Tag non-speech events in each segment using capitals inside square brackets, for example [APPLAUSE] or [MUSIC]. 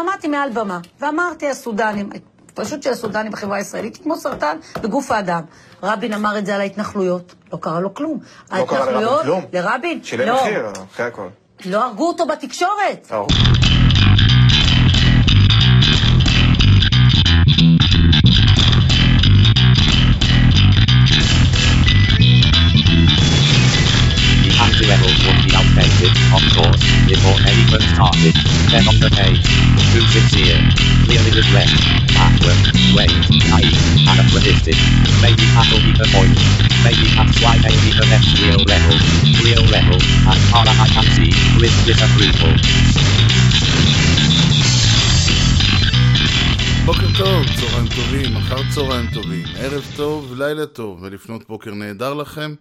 ועמדתי מעל במה, ואמרתי, הסודנים, פשוט של הסודנים בחברה הישראלית, כמו סרטן בגוף האדם. רבין אמר את זה על ההתנחלויות, לא קרה לו כלום. לא קרה לרבין כלום? לרבין? שילם לא. מחיר, אחרי הכל. לא הרגו אותו בתקשורת. Outdated, of course, before anyone started. Then on the page, too sincere, clearly regret, backward, wait, naive, anachronistic. Maybe that'll be the point. Maybe that's why they be the next real rebel. Real rebel, as far as I can see, with disapproval. בוקר טוב, צהריים טובים, אחר צהריים טובים, ערב טוב, לילה טוב, ולפנות בוקר נהדר לכם.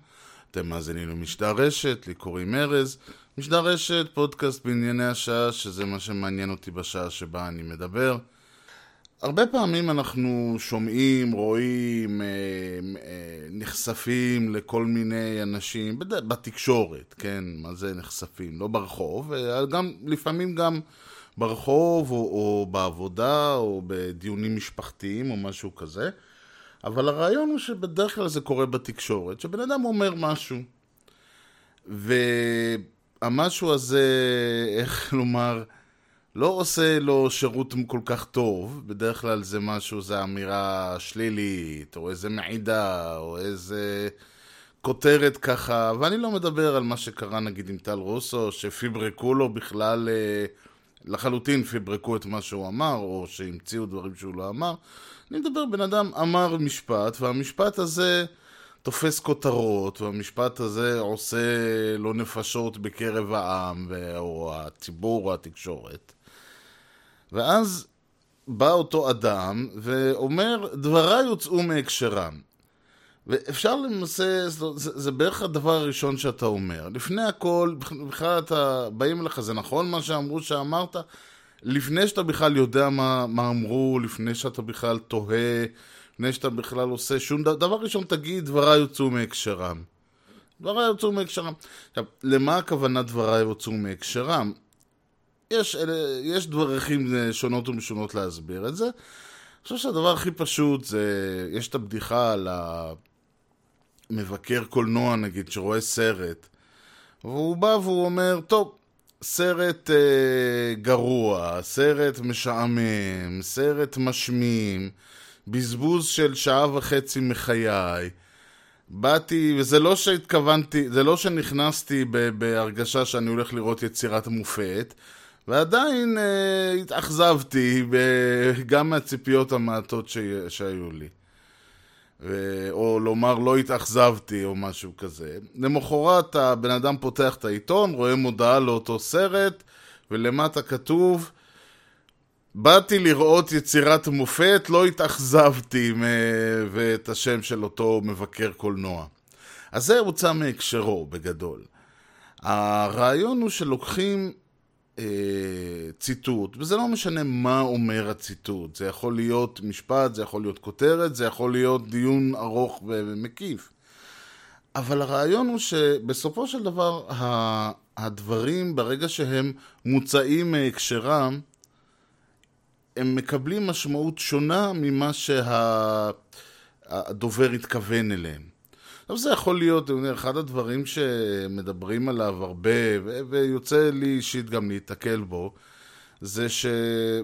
אתם מאזינים למשדר רשת, לי קוראים ארז. משדר רשת, פודקאסט בענייני השעה, שזה מה שמעניין אותי בשעה שבה אני מדבר. הרבה פעמים אנחנו שומעים, רואים, אה, אה, נחשפים לכל מיני אנשים, בתקשורת, כן, מה זה נחשפים? לא ברחוב, אה, גם, לפעמים גם ברחוב, או, או בעבודה, או בדיונים משפחתיים, או משהו כזה. אבל הרעיון הוא שבדרך כלל זה קורה בתקשורת, שבן אדם אומר משהו, והמשהו הזה, [LAUGHS] איך לומר, לא עושה לו שירות כל כך טוב, בדרך כלל זה משהו, זה אמירה שלילית, או איזה מעידה, או איזה כותרת ככה, ואני לא מדבר על מה שקרה נגיד עם טל רוסו, שפיברקו לו בכלל, אה, לחלוטין פיברקו את מה שהוא אמר, או שהמציאו דברים שהוא לא אמר. אני מדבר, בן אדם אמר משפט, והמשפט הזה תופס כותרות, והמשפט הזה עושה לו נפשות בקרב העם, או הציבור, או התקשורת. ואז בא אותו אדם ואומר, דבריי הוצאו מהקשרם. ואפשר למעשה, זה, זה, בערך הדבר הראשון שאתה אומר. לפני הכל, בכלל אתה, באים אליך, זה נכון מה שאמרו שאמרת? לפני שאתה בכלל יודע מה, מה אמרו, לפני שאתה בכלל תוהה, לפני שאתה בכלל עושה שום דבר, דבר ראשון תגיד, דבריי הוצאו מהקשרם. דבריי הוצאו מהקשרם. עכשיו, למה הכוונה דבריי הוצאו מהקשרם? יש, יש דרכים אה, שונות ומשונות להסביר את זה. אני חושב שהדבר הכי פשוט זה, יש את הבדיחה על המבקר קולנוע נגיד, שרואה סרט, והוא בא והוא אומר, טוב, סרט אה, גרוע, סרט משעמם, סרט משמים, בזבוז של שעה וחצי מחיי. באתי, וזה לא שהתכוונתי, זה לא שנכנסתי בהרגשה שאני הולך לראות יצירת מופת, ועדיין אה, התאכזבתי גם מהציפיות המעטות ש- שהיו לי. ו- או לומר לא התאכזבתי או משהו כזה. למחרת הבן אדם פותח את העיתון, רואה מודעה לאותו סרט, ולמטה כתוב באתי לראות יצירת מופת, לא התאכזבתי, ואת השם של אותו מבקר קולנוע. אז זה הוצא מהקשרו בגדול. הרעיון הוא שלוקחים אה, ציטוט, וזה לא משנה מה אומר הציטוט, זה יכול להיות משפט, זה יכול להיות כותרת, זה יכול להיות דיון ארוך ומקיף. אבל הרעיון הוא שבסופו של דבר הדברים, ברגע שהם מוצאים מהקשרם, הם מקבלים משמעות שונה ממה שהדובר התכוון אליהם. עכשיו זה יכול להיות, אומר, אחד הדברים שמדברים עליו הרבה, ו- ויוצא לי אישית גם להיתקל בו, זה ש...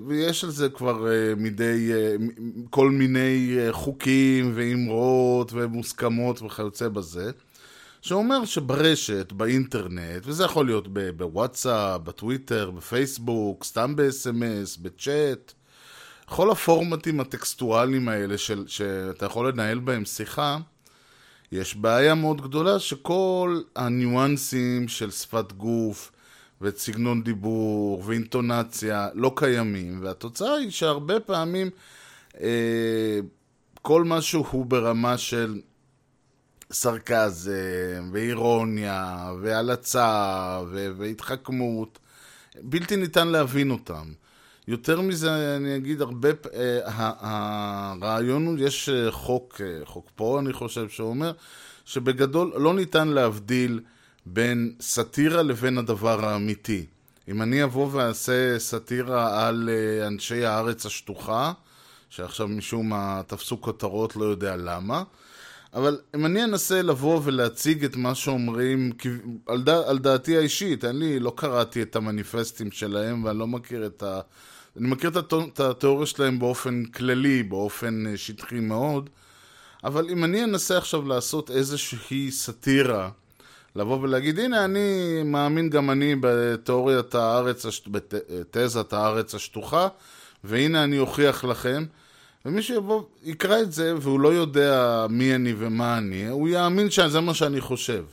ויש על זה כבר uh, מדי, מ- כל מיני uh, חוקים ואמרות ומוסכמות וכיוצא בזה, שאומר שברשת, באינטרנט, וזה יכול להיות בוואטסאפ, בטוויטר, בפייסבוק, סתם ב-SMS, בצ'אט, כל הפורמטים הטקסטואליים האלה של, שאתה יכול לנהל בהם שיחה, יש בעיה מאוד גדולה שכל הניואנסים של שפת גוף ואת סגנון דיבור ואינטונציה לא קיימים, והתוצאה היא שהרבה פעמים אה, כל משהו הוא ברמה של סרקזם ואירוניה והלצה והתחכמות, בלתי ניתן להבין אותם. יותר מזה, אני אגיד הרבה, אה, הרעיון הוא, יש אה, חוק, אה, חוק פה אני חושב, שאומר שבגדול לא ניתן להבדיל בין סאטירה לבין הדבר האמיתי. אם אני אבוא ואעשה סאטירה על אנשי הארץ השטוחה, שעכשיו משום מה תפסו כותרות, לא יודע למה, אבל אם אני אנסה לבוא ולהציג את מה שאומרים, על, ד, על דעתי האישית, לי, לא קראתי את המניפסטים שלהם ואני לא מכיר את ה... אני מכיר את, התיאוריה שלהם באופן כללי, באופן אה, שטחי מאוד, אבל אם אני אנסה עכשיו לעשות איזושהי סאטירה, לבוא ולהגיד, הנה, אני מאמין גם אני בתיאוריית הארץ, בתזת הארץ השטוחה, והנה אני אוכיח לכם. ומישהו יבוא, יקרא את זה, והוא לא יודע מי אני ומה אני, הוא יאמין שזה מה שאני חושב.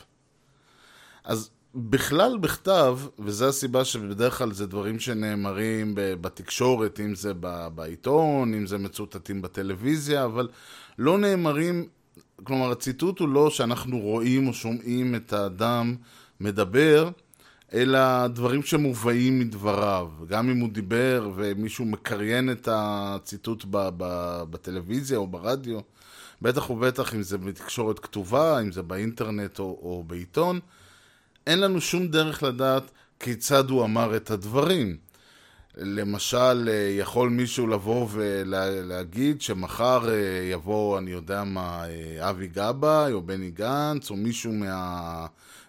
אז בכלל בכתב, וזו הסיבה שבדרך כלל זה דברים שנאמרים בתקשורת, אם זה בעיתון, אם זה מצוטטים בטלוויזיה, אבל לא נאמרים, כלומר הציטוט הוא לא שאנחנו רואים או שומעים את האדם מדבר, אלא דברים שמובאים מדבריו. גם אם הוא דיבר ומישהו מקריין את הציטוט ב- ב- בטלוויזיה או ברדיו, בטח ובטח אם זה בתקשורת כתובה, אם זה באינטרנט או, או בעיתון, אין לנו שום דרך לדעת כיצד הוא אמר את הדברים. למשל, אה, יכול מישהו לבוא ולהגיד שמחר אה, יבוא, אני יודע מה, אה, אבי גבאי או בני גנץ או מישהו מה...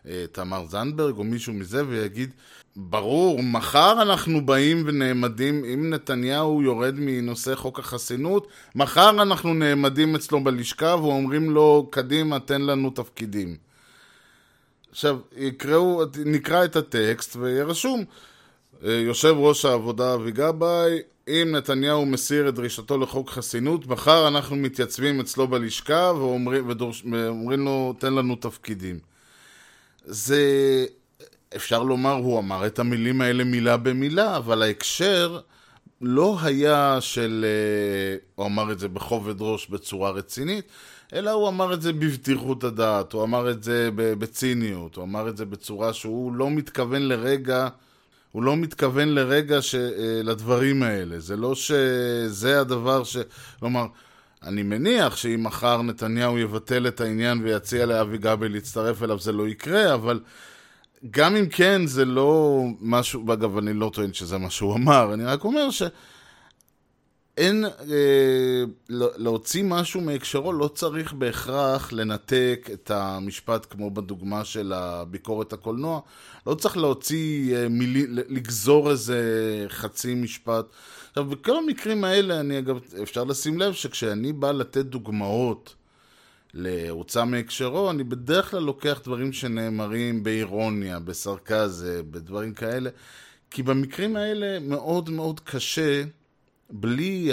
אה, תמר זנדברג או מישהו מזה ויגיד, ברור, מחר אנחנו באים ונעמדים, אם נתניהו יורד מנושא חוק החסינות, מחר אנחנו נעמדים אצלו בלשכה ואומרים לו, קדימה, תן לנו תפקידים. עכשיו, יקראו, נקרא את הטקסט ויהיה רשום, אה, יושב ראש העבודה אבי גבאי, אם נתניהו מסיר את דרישתו לחוק חסינות, מחר אנחנו מתייצבים אצלו בלשכה ואומרים, ודורש, לו, תן לנו תפקידים. זה, אפשר לומר, הוא אמר את המילים האלה מילה במילה, אבל ההקשר לא היה של, אה, הוא אמר את זה בכובד ראש בצורה רצינית, אלא הוא אמר את זה בבטיחות הדעת, הוא אמר את זה בציניות, הוא אמר את זה בצורה שהוא לא מתכוון לרגע, הוא לא מתכוון לרגע ש, אה, לדברים האלה. זה לא שזה הדבר ש... כלומר, אני מניח שאם מחר נתניהו יבטל את העניין ויציע לאבי גבי להצטרף אליו, זה לא יקרה, אבל גם אם כן, זה לא משהו, אגב, אני לא טוען שזה מה שהוא אמר, אני רק אומר ש... אין, אה, לא- להוציא משהו מהקשרו, לא צריך בהכרח לנתק את המשפט, כמו בדוגמה של הביקורת הקולנוע. לא צריך להוציא אה, מילי, לגזור איזה חצי משפט. עכשיו, בכל המקרים האלה, אני אגב, אפשר לשים לב שכשאני בא לתת דוגמאות להוצאה מהקשרו, אני בדרך כלל לוקח דברים שנאמרים באירוניה, בסרקזם, בדברים כאלה, כי במקרים האלה מאוד מאוד קשה, בלי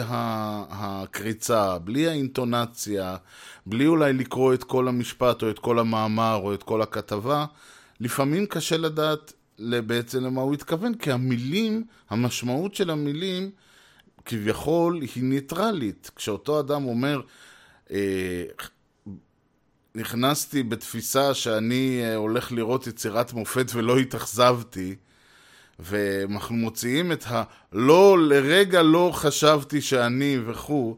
הקריצה, בלי האינטונציה, בלי אולי לקרוא את כל המשפט או את כל המאמר או את כל הכתבה, לפעמים קשה לדעת בעצם למה הוא התכוון, כי המילים, המשמעות של המילים, כביכול היא ניטרלית. כשאותו אדם אומר, אה, נכנסתי בתפיסה שאני אה, הולך לראות יצירת מופת ולא התאכזבתי, ואנחנו מוציאים את ה... לא, לרגע לא חשבתי שאני וכו',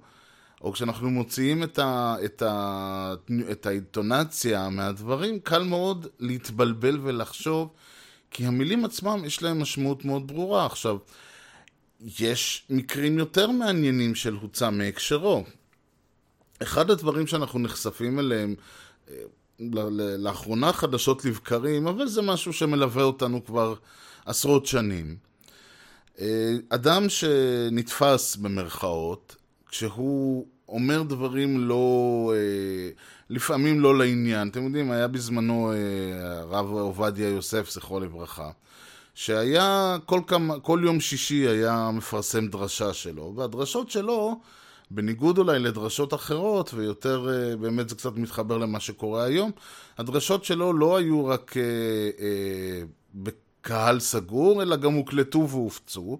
או כשאנחנו מוציאים את, ה, את, ה, את האינטונציה מהדברים, קל מאוד להתבלבל ולחשוב, כי המילים עצמם יש להם משמעות מאוד ברורה. עכשיו, יש מקרים יותר מעניינים של הוצא מהקשרו. אחד הדברים שאנחנו נחשפים אליהם אה, לאחרונה חדשות לבקרים, אבל זה משהו שמלווה אותנו כבר עשרות שנים. אה, אדם שנתפס במרכאות, כשהוא אומר דברים לא, אה, לפעמים לא לעניין. אתם יודעים, היה בזמנו אה, הרב עובדיה יוסף, זכרו לברכה, שהיה כל, כמה, כל יום שישי היה מפרסם דרשה שלו, והדרשות שלו, בניגוד אולי לדרשות אחרות, ויותר באמת זה קצת מתחבר למה שקורה היום, הדרשות שלו לא היו רק אה, אה, בקהל סגור, אלא גם הוקלטו והופצו.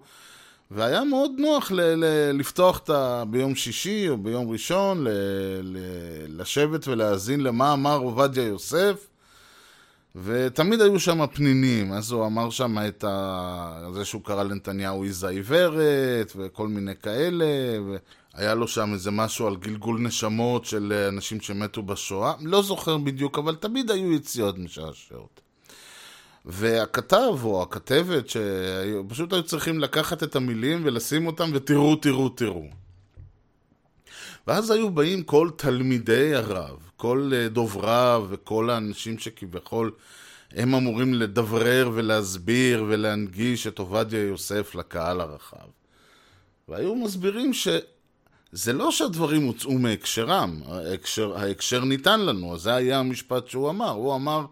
והיה מאוד נוח ל- ל- לפתוח את ה... ביום שישי או ביום ראשון, ל- ל- לשבת ולהאזין למה אמר עובדיה יוסף, ותמיד היו שם פנינים, אז הוא אמר שם את ה... זה שהוא קרא לנתניהו עיזה עיוורת, וכל מיני כאלה, והיה לו שם איזה משהו על גלגול נשמות של אנשים שמתו בשואה, לא זוכר בדיוק, אבל תמיד היו יציאות משעשעות. והכתב או הכתבת, שפשוט היו צריכים לקחת את המילים ולשים אותם ותראו, תראו, תראו. ואז היו באים כל תלמידי הרב, כל אה, דובריו וכל האנשים שכביכול הם אמורים לדברר ולהסביר ולהנגיש את עובדיה יוסף לקהל הרחב. והיו מסבירים שזה לא שהדברים הוצאו מהקשרם, ההקשר, ההקשר ניתן לנו, זה היה המשפט שהוא אמר. הוא אמר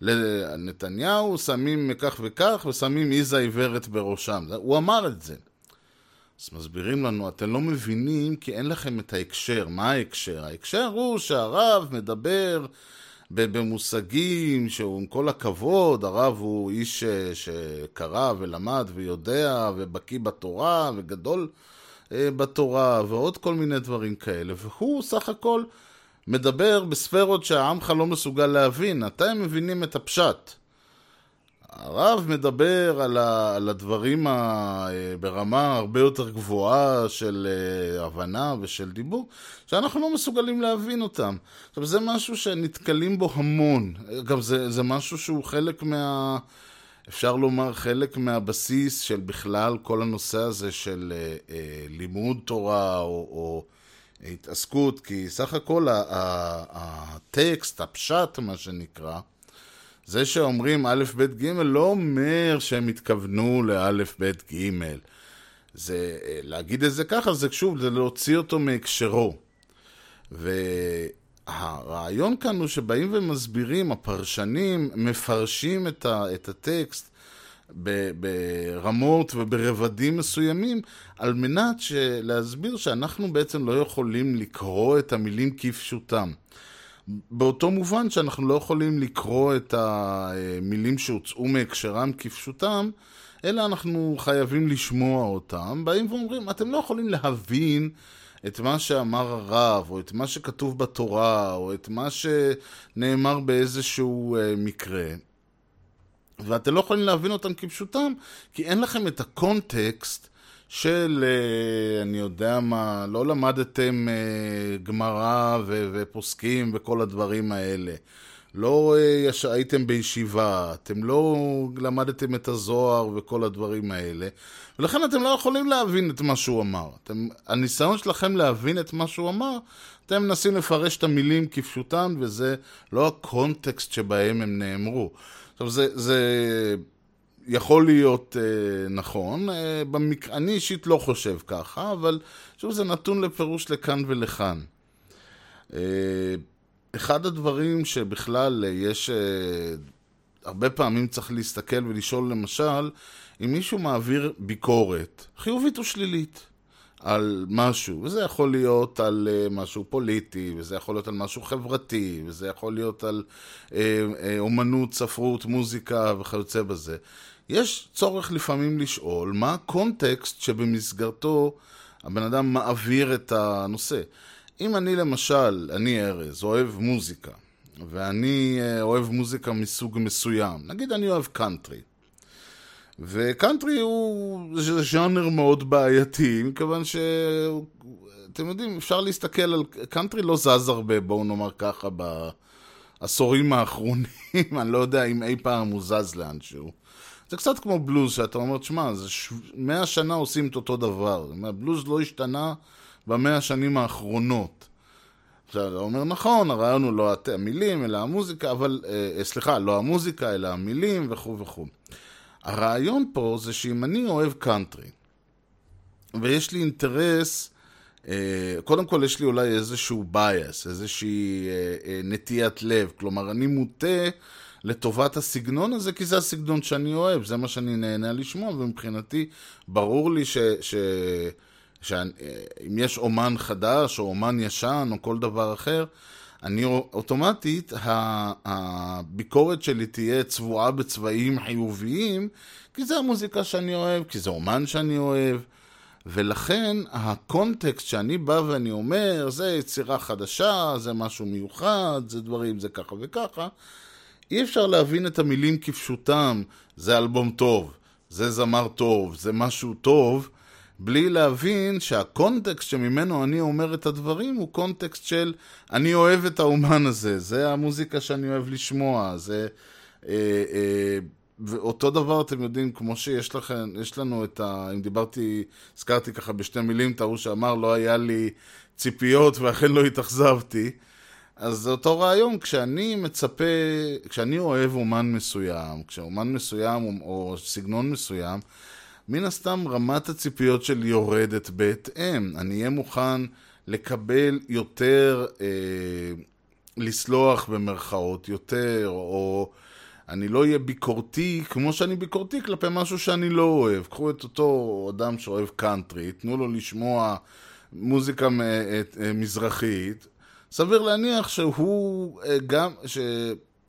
לנתניהו, שמים כך וכך ושמים עיזה עיוורת בראשם. הוא אמר את זה. אז מסבירים לנו, אתם לא מבינים כי אין לכם את ההקשר. מה ההקשר? ההקשר הוא שהרב מדבר במושגים שהוא, עם כל הכבוד, הרב הוא איש שקרא ולמד ויודע ובקיא בתורה וגדול אה, בתורה ועוד כל מיני דברים כאלה, והוא סך הכל מדבר בספרות שהעמך לא מסוגל להבין. אתם מבינים את הפשט. הרב מדבר על, ה, על הדברים ה, אה, ברמה הרבה יותר גבוהה של אה, הבנה ושל דיבור, שאנחנו לא מסוגלים להבין אותם. עכשיו, זה משהו שנתקלים בו המון. גם זה, זה משהו שהוא חלק מה... אפשר לומר חלק מהבסיס של בכלל כל הנושא הזה של אה, אה, לימוד תורה או, או התעסקות, כי סך הכל הטקסט, הפשט מה שנקרא, זה שאומרים א', ב', ג', לא אומר שהם התכוונו לא', ב', ג'. זה, אה, להגיד את זה ככה, זה שוב, זה להוציא אותו מהקשרו. והרעיון כאן הוא שבאים ומסבירים, הפרשנים מפרשים את, ה, את הטקסט ברמות וברבדים מסוימים, על מנת להסביר שאנחנו בעצם לא יכולים לקרוא את המילים כפשוטם. באותו מובן שאנחנו לא יכולים לקרוא את המילים שהוצאו מהקשרם כפשוטם, אלא אנחנו חייבים לשמוע אותם. באים ואומרים, אתם לא יכולים להבין את מה שאמר הרב, או את מה שכתוב בתורה, או את מה שנאמר באיזשהו אה, מקרה. ואתם לא יכולים להבין אותם כפשוטם, כי אין לכם את הקונטקסט של, אה, אני יודע מה, לא למדתם אה, גמרא ופוסקים וכל הדברים האלה. לא אה, הייתם בישיבה, אתם לא למדתם את הזוהר וכל הדברים האלה, ולכן אתם לא יכולים להבין את מה שהוא אמר. אתם, הניסיון שלכם להבין את מה שהוא אמר, אתם מנסים לפרש את המילים כפשוטן, וזה לא הקונטקסט שבהם הם נאמרו. עכשיו, זה, זה יכול להיות אה, נכון, אה, במק... אני אישית לא חושב ככה, אבל שוב זה נתון לפירוש לכאן ולכאן. אה, אחד הדברים שבכלל אה, יש, אה, הרבה פעמים צריך להסתכל ולשאול למשל, אם מישהו מעביר ביקורת, חיובית או שלילית, על משהו, וזה יכול להיות על uh, משהו פוליטי, וזה יכול להיות על משהו חברתי, וזה יכול להיות על אה, אומנות, ספרות, מוזיקה וכיוצא בזה. יש צורך לפעמים לשאול מה הקונטקסט שבמסגרתו הבן אדם מעביר את הנושא. אם אני למשל, אני ארז, אוהב מוזיקה, ואני אה, אוהב מוזיקה מסוג מסוים, נגיד אני אוהב קאנטרי, וקאנטרי הוא ז'אנר מאוד בעייתי, מכיוון ש... אתם יודעים, אפשר להסתכל על... קאנטרי לא זז הרבה, בואו נאמר ככה, בעשורים האחרונים. [LAUGHS] אני לא יודע אם אי פעם הוא זז לאנשהו. זה קצת כמו בלוז, שאתה אומר, תשמע, זה ש... מאה שנה עושים את אותו דבר. בלוז לא השתנה במאה השנים האחרונות. עכשיו, אתה אומר, נכון, הרעיון הוא לא המילים, אלא המוזיקה, אבל, אה, סליחה, לא המוזיקה, אלא המילים וכו' וכו'. הרעיון פה זה שאם אני אוהב קאנטרי, ויש לי אינטרס, אה, קודם כל יש לי אולי איזשהו bias, איזושהי אה, אה, נטיית לב, כלומר אני מוטה לטובת הסגנון הזה, כי זה הסגנון שאני אוהב, זה מה שאני נהנה לשמוע, ומבחינתי ברור לי ש... ש... שאם יש אומן חדש או אומן ישן או כל דבר אחר, אני אוטומטית, הביקורת שלי תהיה צבועה בצבעים חיוביים, כי זה המוזיקה שאני אוהב, כי זה אומן שאני אוהב, ולכן הקונטקסט שאני בא ואני אומר, זה יצירה חדשה, זה משהו מיוחד, זה דברים, זה ככה וככה, אי אפשר להבין את המילים כפשוטם, זה אלבום טוב, זה זמר טוב, זה משהו טוב, בלי להבין שהקונטקסט שממנו אני אומר את הדברים הוא קונטקסט של אני אוהב את האומן הזה, זה המוזיקה שאני אוהב לשמוע, זה אה, אה, ואותו דבר אתם יודעים, כמו שיש לכם, יש לנו את ה... אם דיברתי, הזכרתי ככה בשתי מילים את ההוא שאמר לא היה לי ציפיות ואכן לא התאכזבתי. אז זה אותו רעיון, כשאני מצפה, כשאני אוהב אומן מסוים, כשאומן מסוים או, או סגנון מסוים, מן הסתם רמת הציפיות שלי יורדת בהתאם. אני אהיה מוכן לקבל יותר, אה, לסלוח במרכאות יותר, או אני לא אהיה ביקורתי כמו שאני ביקורתי כלפי משהו שאני לא אוהב. קחו את אותו אדם שאוהב קאנטרי, תנו לו לשמוע מוזיקה מ- אה, אה, מזרחית. סביר להניח שהוא אה, גם, ש...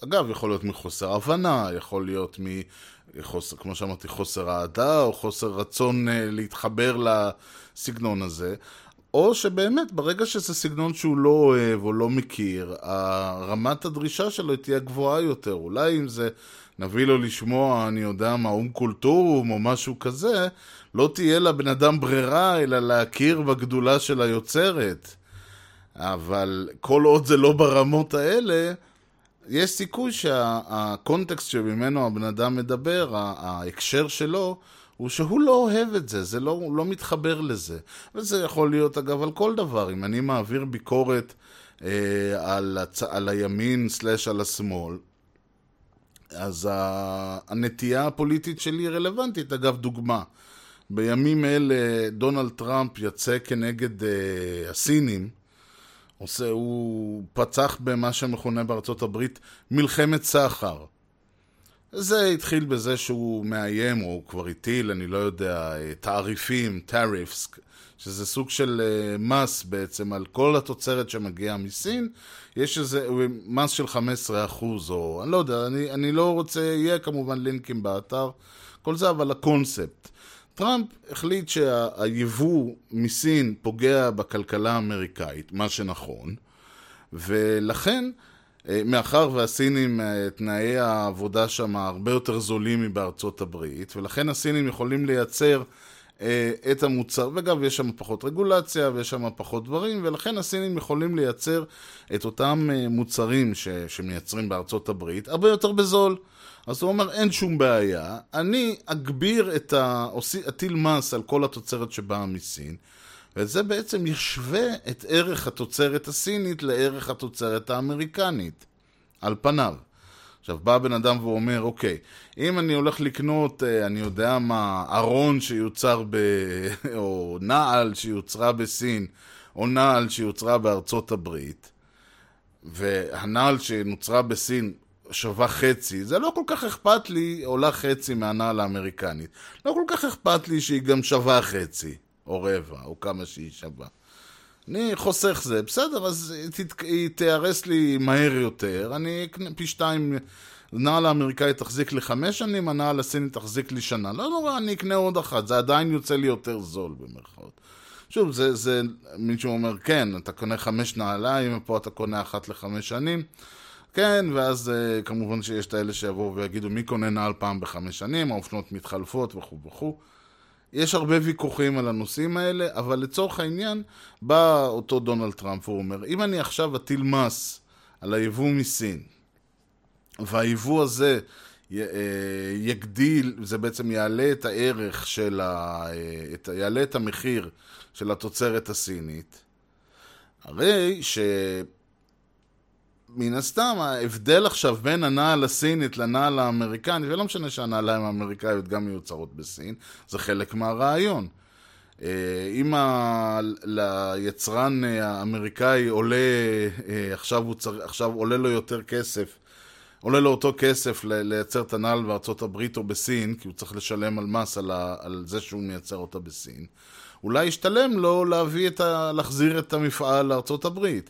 אגב, יכול להיות מחוסר הבנה, יכול להיות מחוסר, כמו שאמרתי, חוסר אהדה, או חוסר רצון אה, להתחבר לסגנון הזה, או שבאמת, ברגע שזה סגנון שהוא לא אוהב או לא מכיר, רמת הדרישה שלו תהיה גבוהה יותר. אולי אם זה, נביא לו לשמוע, אני יודע מה, אום כולתום או משהו כזה, לא תהיה לבן אדם ברירה, אלא להכיר בגדולה של היוצרת. אבל כל עוד זה לא ברמות האלה, יש סיכוי שהקונטקסט שממנו הבן אדם מדבר, ההקשר שלו, הוא שהוא לא אוהב את זה, זה לא, הוא לא מתחבר לזה. וזה יכול להיות אגב על כל דבר. אם אני מעביר ביקורת אה, על, הצ... על הימין סלאש על השמאל, אז הנטייה הפוליטית שלי היא רלוונטית. אגב, דוגמה, בימים אלה דונלד טראמפ יצא כנגד אה, הסינים, עושה, הוא פצח במה שמכונה בארצות הברית מלחמת סחר. זה התחיל בזה שהוא מאיים, או כבר הטיל, אני לא יודע, תעריפים, tariffs, שזה סוג של אה, מס בעצם על כל התוצרת שמגיעה מסין. יש איזה מס של 15%, או אני לא יודע, אני, אני לא רוצה, יהיה כמובן לינקים באתר, כל זה, אבל הקונספט. טראמפ החליט שהיבוא מסין פוגע בכלכלה האמריקאית, מה שנכון, ולכן, אה, מאחר והסינים, אה, תנאי העבודה שם הרבה יותר זולים מבארצות הברית, ולכן הסינים יכולים לייצר את המוצר, ואגב, יש שם פחות רגולציה ויש שם פחות דברים, ולכן הסינים יכולים לייצר את אותם מוצרים ש, שמייצרים בארצות הברית הרבה יותר בזול. אז הוא אומר, אין שום בעיה, אני אגביר את ה... אטיל מס על כל התוצרת שבאה מסין, וזה בעצם ישווה את ערך התוצרת הסינית לערך התוצרת האמריקנית, על פניו. עכשיו, בא בן אדם ואומר, אוקיי, אם אני הולך לקנות, אה, אני יודע מה, ארון שיוצר ב... [LAUGHS] או נעל שיוצרה בסין, או נעל שיוצרה בארצות הברית, והנעל שנוצרה בסין שווה חצי, זה לא כל כך אכפת לי, עולה חצי מהנעל האמריקנית. לא כל כך אכפת לי שהיא גם שווה חצי, או רבע, או כמה שהיא שווה. אני חוסך זה, בסדר, אז היא תיהרס לי מהר יותר, אני אקנה פי שתיים, הנעל האמריקאית תחזיק לי חמש שנים, הנעל הסינית תחזיק לי שנה. לא נורא, אני אקנה עוד אחת, זה עדיין יוצא לי יותר זול במרכאות. שוב, זה, זה, מישהו אומר, כן, אתה קונה חמש נעליים, ופה אתה קונה אחת לחמש שנים. כן, ואז uh, כמובן שיש את האלה שיבואו ויגידו מי קונה נעל פעם בחמש שנים, האופנות מתחלפות וכו' וכו'. יש הרבה ויכוחים על הנושאים האלה, אבל לצורך העניין, בא אותו דונלד טראמפ, הוא אומר, אם אני עכשיו אטיל מס על היבוא מסין, והיבוא הזה uh, יגדיל, זה בעצם יעלה את הערך של ה... Uh, את, יעלה את המחיר של התוצרת הסינית, הרי ש... מן הסתם, ההבדל עכשיו בין הנעל הסינית לנעל האמריקנית, ולא משנה שהנעליים האמריקאיות גם מיוצרות בסין, זה חלק מהרעיון. אה, אם ה... ליצרן האמריקאי עולה, אה, עכשיו, צר... עכשיו עולה לו יותר כסף, עולה לו אותו כסף לייצר את הנעל בארצות הברית או בסין, כי הוא צריך לשלם על מס על, ה... על זה שהוא מייצר אותה בסין, אולי ישתלם לו להביא את ה... להחזיר את המפעל לארצות הברית.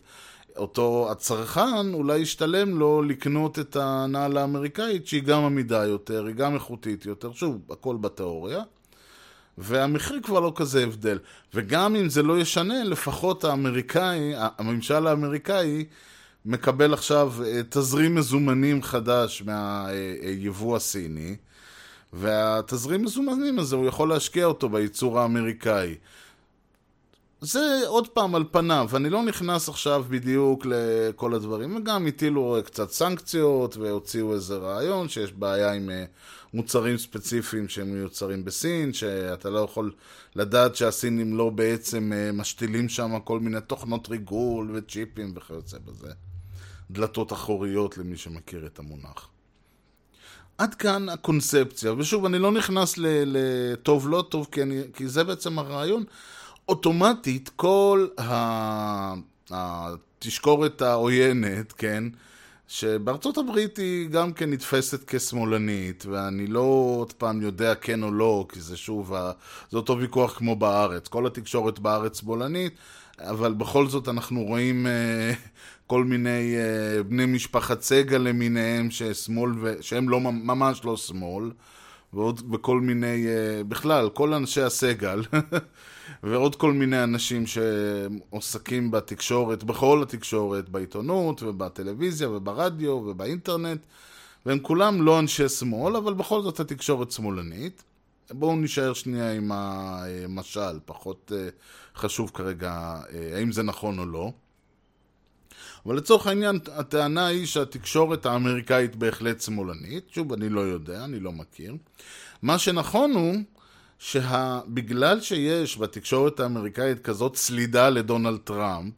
אותו הצרכן, אולי ישתלם לו לקנות את הנעל האמריקאית שהיא גם עמידה יותר, היא גם איכותית יותר, שוב, הכל בתיאוריה. והמחיר כבר לא כזה הבדל. וגם אם זה לא ישנה, לפחות האמריקאי, הממשל האמריקאי מקבל עכשיו אה, תזרים מזומנים חדש מהיבוא הסיני, והתזרים מזומנים הזה, הוא יכול להשקיע אותו בייצור האמריקאי. זה עוד פעם על פניו, ואני לא נכנס עכשיו בדיוק לכל הדברים, וגם הטילו קצת סנקציות והוציאו איזה רעיון שיש בעיה עם אה, מוצרים ספציפיים שהם מיוצרים בסין, שאתה לא יכול לדעת שהסינים לא בעצם אה, משתילים שם כל מיני תוכנות ריגול וצ'יפים וכיוצא בזה. דלתות אחוריות למי שמכיר את המונח. עד כאן הקונספציה, ושוב, אני לא נכנס לטוב לא טוב, כי, אני, כי זה בעצם הרעיון. אוטומטית כל ה... התשקורת העוינת, כן, שבארצות הברית היא גם כן נתפסת כשמאלנית, ואני לא עוד פעם יודע כן או לא, כי זה שוב, זה אותו ויכוח כמו בארץ. כל התקשורת בארץ שמאלנית, אבל בכל זאת אנחנו רואים uh, כל מיני uh, בני משפחת סגל למיניהם ששמאל, ו... שהם לא, ממש לא שמאל, ועוד וכל מיני, uh, בכלל, כל אנשי הסגל. [LAUGHS] ועוד כל מיני אנשים שעוסקים בתקשורת, בכל התקשורת, בעיתונות ובטלוויזיה וברדיו ובאינטרנט, והם כולם לא אנשי שמאל, אבל בכל זאת התקשורת שמאלנית. בואו נשאר שנייה עם המשל, פחות אה, חשוב כרגע אה, האם זה נכון או לא. אבל לצורך העניין, הטענה היא שהתקשורת האמריקאית בהחלט שמאלנית. שוב, אני לא יודע, אני לא מכיר. מה שנכון הוא שבגלל שיש בתקשורת האמריקאית כזאת סלידה לדונלד טראמפ,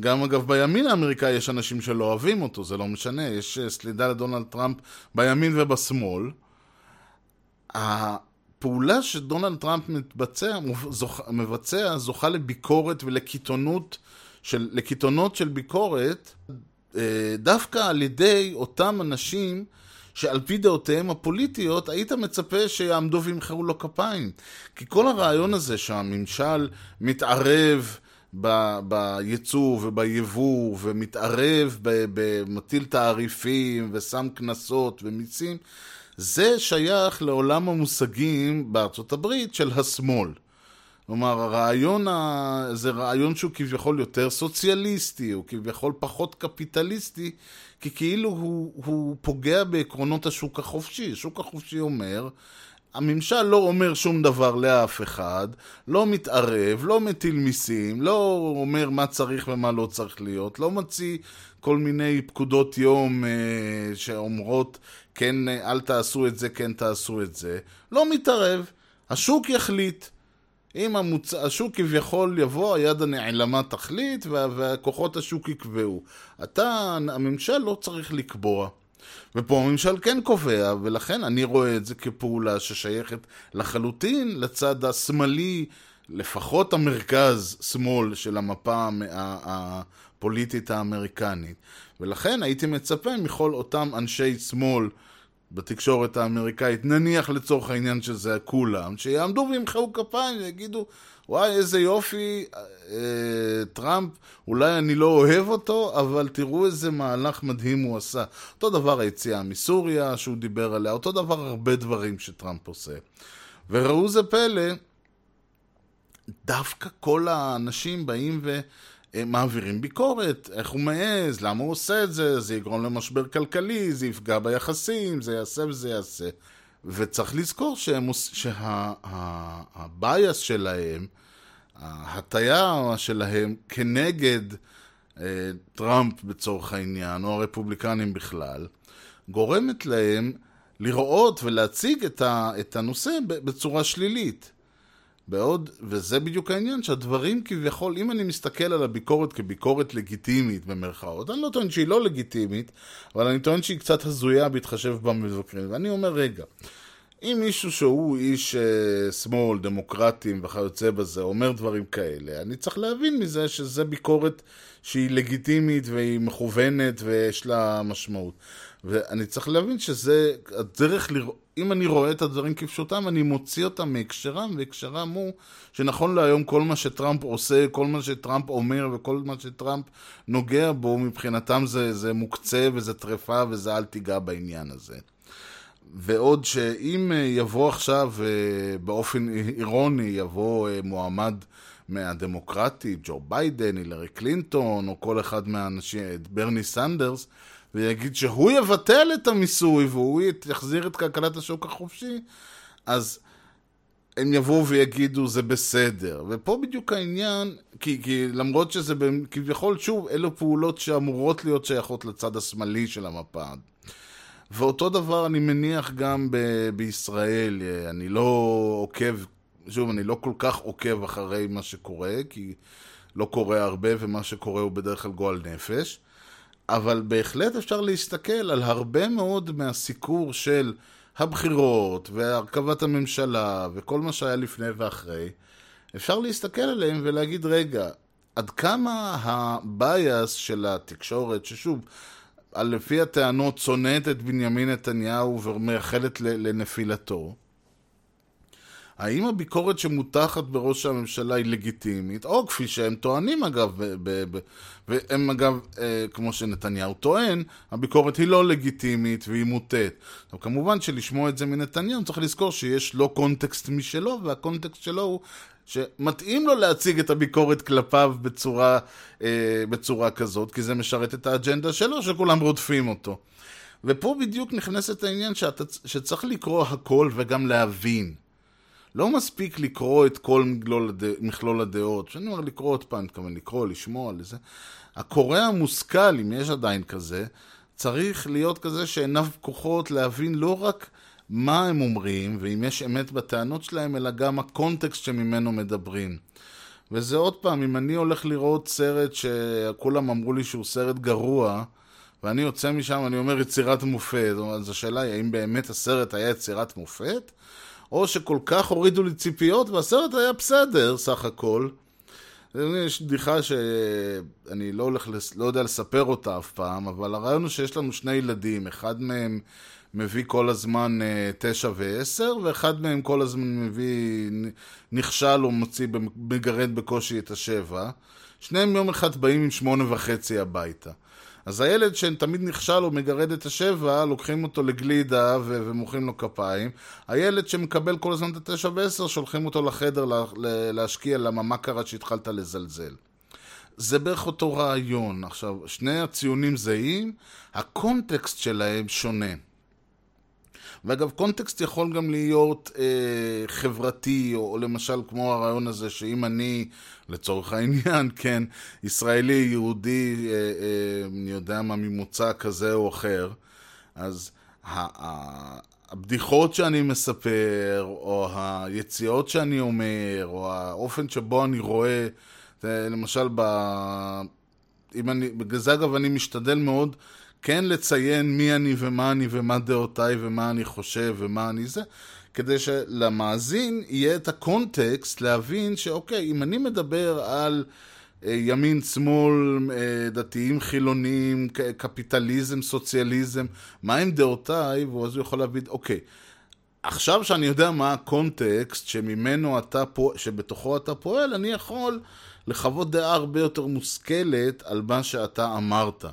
גם אגב בימין האמריקאי יש אנשים שלא אוהבים אותו, זה לא משנה, יש אה, סלידה לדונלד טראמפ בימין ובשמאל. הפעולה שדונלד טראמפ מתבצע, מבצע זוכה לביקורת ולקיתונות של, לקיתונות של ביקורת אה, דווקא על ידי אותם אנשים שעל פי דעותיהם הפוליטיות, היית מצפה שיעמדו וימחאו לו כפיים. כי כל הרעיון הזה שהממשל מתערב ב, ביצוא וביבוא, ומתערב, מטיל תעריפים, ושם קנסות ומיסים, זה שייך לעולם המושגים בארצות הברית של השמאל. כלומר, הרעיון, ה... זה רעיון שהוא כביכול יותר סוציאליסטי, הוא כביכול פחות קפיטליסטי, כי כאילו הוא, הוא פוגע בעקרונות השוק החופשי. השוק החופשי אומר, הממשל לא אומר שום דבר לאף אחד, לא מתערב, לא מטיל מיסים, לא אומר מה צריך ומה לא צריך להיות, לא מציא כל מיני פקודות יום אה, שאומרות כן, אל תעשו את זה, כן תעשו את זה, לא מתערב, השוק יחליט. אם המוצ... השוק כביכול יבוא, היד הנעלמה תחליט וכוחות השוק יקבעו. אתה, הממשל לא צריך לקבוע. ופה הממשל כן קובע, ולכן אני רואה את זה כפעולה ששייכת לחלוטין לצד השמאלי, לפחות המרכז-שמאל של המפה הפוליטית האמריקנית. ולכן הייתי מצפה מכל אותם אנשי שמאל בתקשורת האמריקאית, נניח לצורך העניין שזה כולם, שיעמדו וימחאו כפיים ויגידו, וואי, איזה יופי, אה, טראמפ, אולי אני לא אוהב אותו, אבל תראו איזה מהלך מדהים הוא עשה. אותו דבר היציאה מסוריה שהוא דיבר עליה, אותו דבר הרבה דברים שטראמפ עושה. וראו זה פלא, דווקא כל האנשים באים ו... מעבירים ביקורת, איך הוא מעז, למה הוא עושה את זה, זה יגרום למשבר כלכלי, זה יפגע ביחסים, זה יעשה וזה יעשה. וצריך לזכור שהבייס שלהם, ההטייה שלהם כנגד אה, טראמפ בצורך העניין, או הרפובליקנים בכלל, גורמת להם לראות ולהציג את הנושא בצורה שלילית. בעוד, וזה בדיוק העניין, שהדברים כביכול, אם אני מסתכל על הביקורת כביקורת לגיטימית במרכאות, אני לא טוען שהיא לא לגיטימית, אבל אני טוען שהיא קצת הזויה בהתחשב במבקרים. ואני אומר, רגע, אם מישהו שהוא איש uh, שמאל, דמוקרטים וכיוצא בזה, אומר דברים כאלה, אני צריך להבין מזה שזה ביקורת שהיא לגיטימית והיא מכוונת ויש לה משמעות. ואני צריך להבין שזה הדרך לראות, אם אני רואה את הדברים כפשוטם, אני מוציא אותם מהקשרם, והקשרם הוא שנכון להיום כל מה שטראמפ עושה, כל מה שטראמפ אומר וכל מה שטראמפ נוגע בו, מבחינתם זה, זה מוקצה וזה טרפה וזה אל תיגע בעניין הזה. ועוד שאם יבוא עכשיו, אה, באופן אירוני, יבוא אה, מועמד מהדמוקרטי, ג'ו ביידן, הילרי קלינטון, או כל אחד מהאנשים, ברני סנדרס, ויגיד שהוא יבטל את המיסוי והוא יחזיר את כלכלת השוק החופשי, אז הם יבואו ויגידו זה בסדר. ופה בדיוק העניין, כי, כי למרות שזה כביכול, שוב, אלו פעולות שאמורות להיות שייכות לצד השמאלי של המפה. ואותו דבר אני מניח גם ב- בישראל, אני לא עוקב, שוב, אני לא כל כך עוקב אחרי מה שקורה, כי לא קורה הרבה ומה שקורה הוא בדרך כלל גועל נפש. אבל בהחלט אפשר להסתכל על הרבה מאוד מהסיקור של הבחירות והרכבת הממשלה וכל מה שהיה לפני ואחרי. אפשר להסתכל עליהם ולהגיד, רגע, עד כמה הבייס של התקשורת, ששוב, לפי הטענות שונאת את בנימין נתניהו ומייחלת לנפילתו, האם הביקורת שמוטחת בראש הממשלה היא לגיטימית, או כפי שהם טוענים אגב, ב- ב- והם אגב, אה, כמו שנתניהו טוען, הביקורת היא לא לגיטימית והיא מוטית. עכשיו, כמובן שלשמוע את זה מנתניהו צריך לזכור שיש לו קונטקסט משלו, והקונטקסט שלו הוא שמתאים לו להציג את הביקורת כלפיו בצורה, אה, בצורה כזאת, כי זה משרת את האג'נדה שלו, שכולם רודפים אותו. ופה בדיוק נכנסת העניין שאתה, שצריך לקרוא הכל וגם להבין. לא מספיק לקרוא את כל מכלול, הד... מכלול הדעות. כשאני אומר לקרוא עוד פעם, מתכוון לקרוא, לשמוע, לזה. הקורא המושכל, אם יש עדיין כזה, צריך להיות כזה שעיניו פקוחות להבין לא רק מה הם אומרים, ואם יש אמת בטענות שלהם, אלא גם הקונטקסט שממנו מדברים. וזה עוד פעם, אם אני הולך לראות סרט שכולם אמרו לי שהוא סרט גרוע, ואני יוצא משם, אני אומר יצירת מופת, אז השאלה היא, האם באמת הסרט היה יצירת מופת? או שכל כך הורידו לי ציפיות, והסרט היה בסדר, סך הכל. יש בדיחה שאני לא, הולך, לא יודע לספר אותה אף פעם, אבל הרעיון הוא שיש לנו שני ילדים, אחד מהם מביא כל הזמן אה, תשע ועשר, ואחד מהם כל הזמן מביא, נכשל או מוציא, מגרד בקושי את השבע. שניהם יום אחד באים עם שמונה וחצי הביתה. אז הילד שתמיד נכשל או מגרד את השבע, לוקחים אותו לגלידה ו- ומוחאים לו כפיים. הילד שמקבל כל הזמן את התשע ועשר, שולחים אותו לחדר לה- להשקיע, למה מה קרה שהתחלת לזלזל. זה בערך אותו רעיון. עכשיו, שני הציונים זהים, הקונטקסט שלהם שונה. ואגב, קונטקסט יכול גם להיות אה, חברתי, או, או למשל כמו הרעיון הזה שאם אני, לצורך העניין, [LAUGHS] כן, ישראלי, יהודי, אה, אה, אני יודע מה, ממוצא כזה או אחר, אז ה- ה- הבדיחות שאני מספר, או היציאות שאני אומר, או האופן שבו אני רואה, למשל, ב... אם אני, בגלל זה אגב אני משתדל מאוד כן לציין מי אני ומה אני ומה דעותיי ומה אני חושב ומה אני זה, כדי שלמאזין יהיה את הקונטקסט להבין שאוקיי, אם אני מדבר על אה, ימין, שמאל, אה, דתיים, חילונים, קפיטליזם, סוציאליזם, מה הם דעותיי, ואז הוא יכול להבין, אוקיי, עכשיו שאני יודע מה הקונטקסט שממנו אתה פה, שבתוכו אתה פועל, אני יכול לחוות דעה הרבה יותר מושכלת על מה שאתה אמרת.